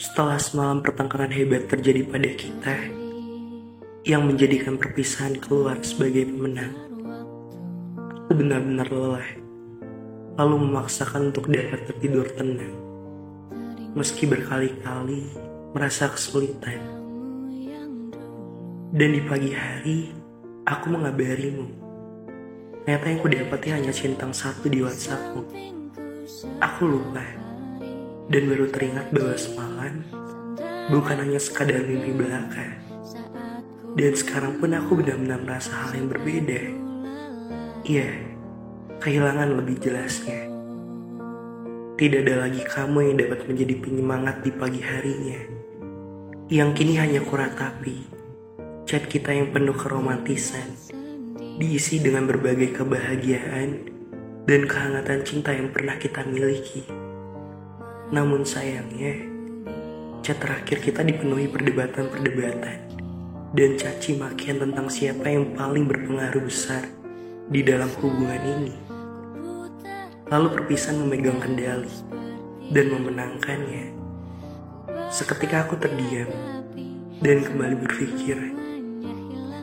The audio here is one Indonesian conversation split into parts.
Setelah semalam pertengkaran hebat terjadi pada kita, yang menjadikan perpisahan keluar sebagai pemenang, aku benar-benar lelah, lalu memaksakan untuk dapat tertidur tenang. Meski berkali-kali merasa kesulitan. Dan di pagi hari, aku mengabarimu. Ternyata yang kudapati hanya centang satu di WhatsAppmu. Aku lupa dan baru teringat bahwa semalam bukan hanya sekadar mimpi belaka. Dan sekarang pun aku benar-benar merasa hal yang berbeda. Iya, kehilangan lebih jelasnya. Tidak ada lagi kamu yang dapat menjadi penyemangat di pagi harinya. Yang kini hanya kuratapi chat kita yang penuh keromantisan, diisi dengan berbagai kebahagiaan dan kehangatan cinta yang pernah kita miliki. Namun sayangnya, chat terakhir kita dipenuhi perdebatan-perdebatan dan caci makian tentang siapa yang paling berpengaruh besar di dalam hubungan ini. Lalu perpisahan memegang kendali dan memenangkannya. Seketika aku terdiam dan kembali berpikir,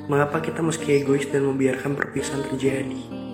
Mengapa kita meski egois dan membiarkan perpisahan terjadi?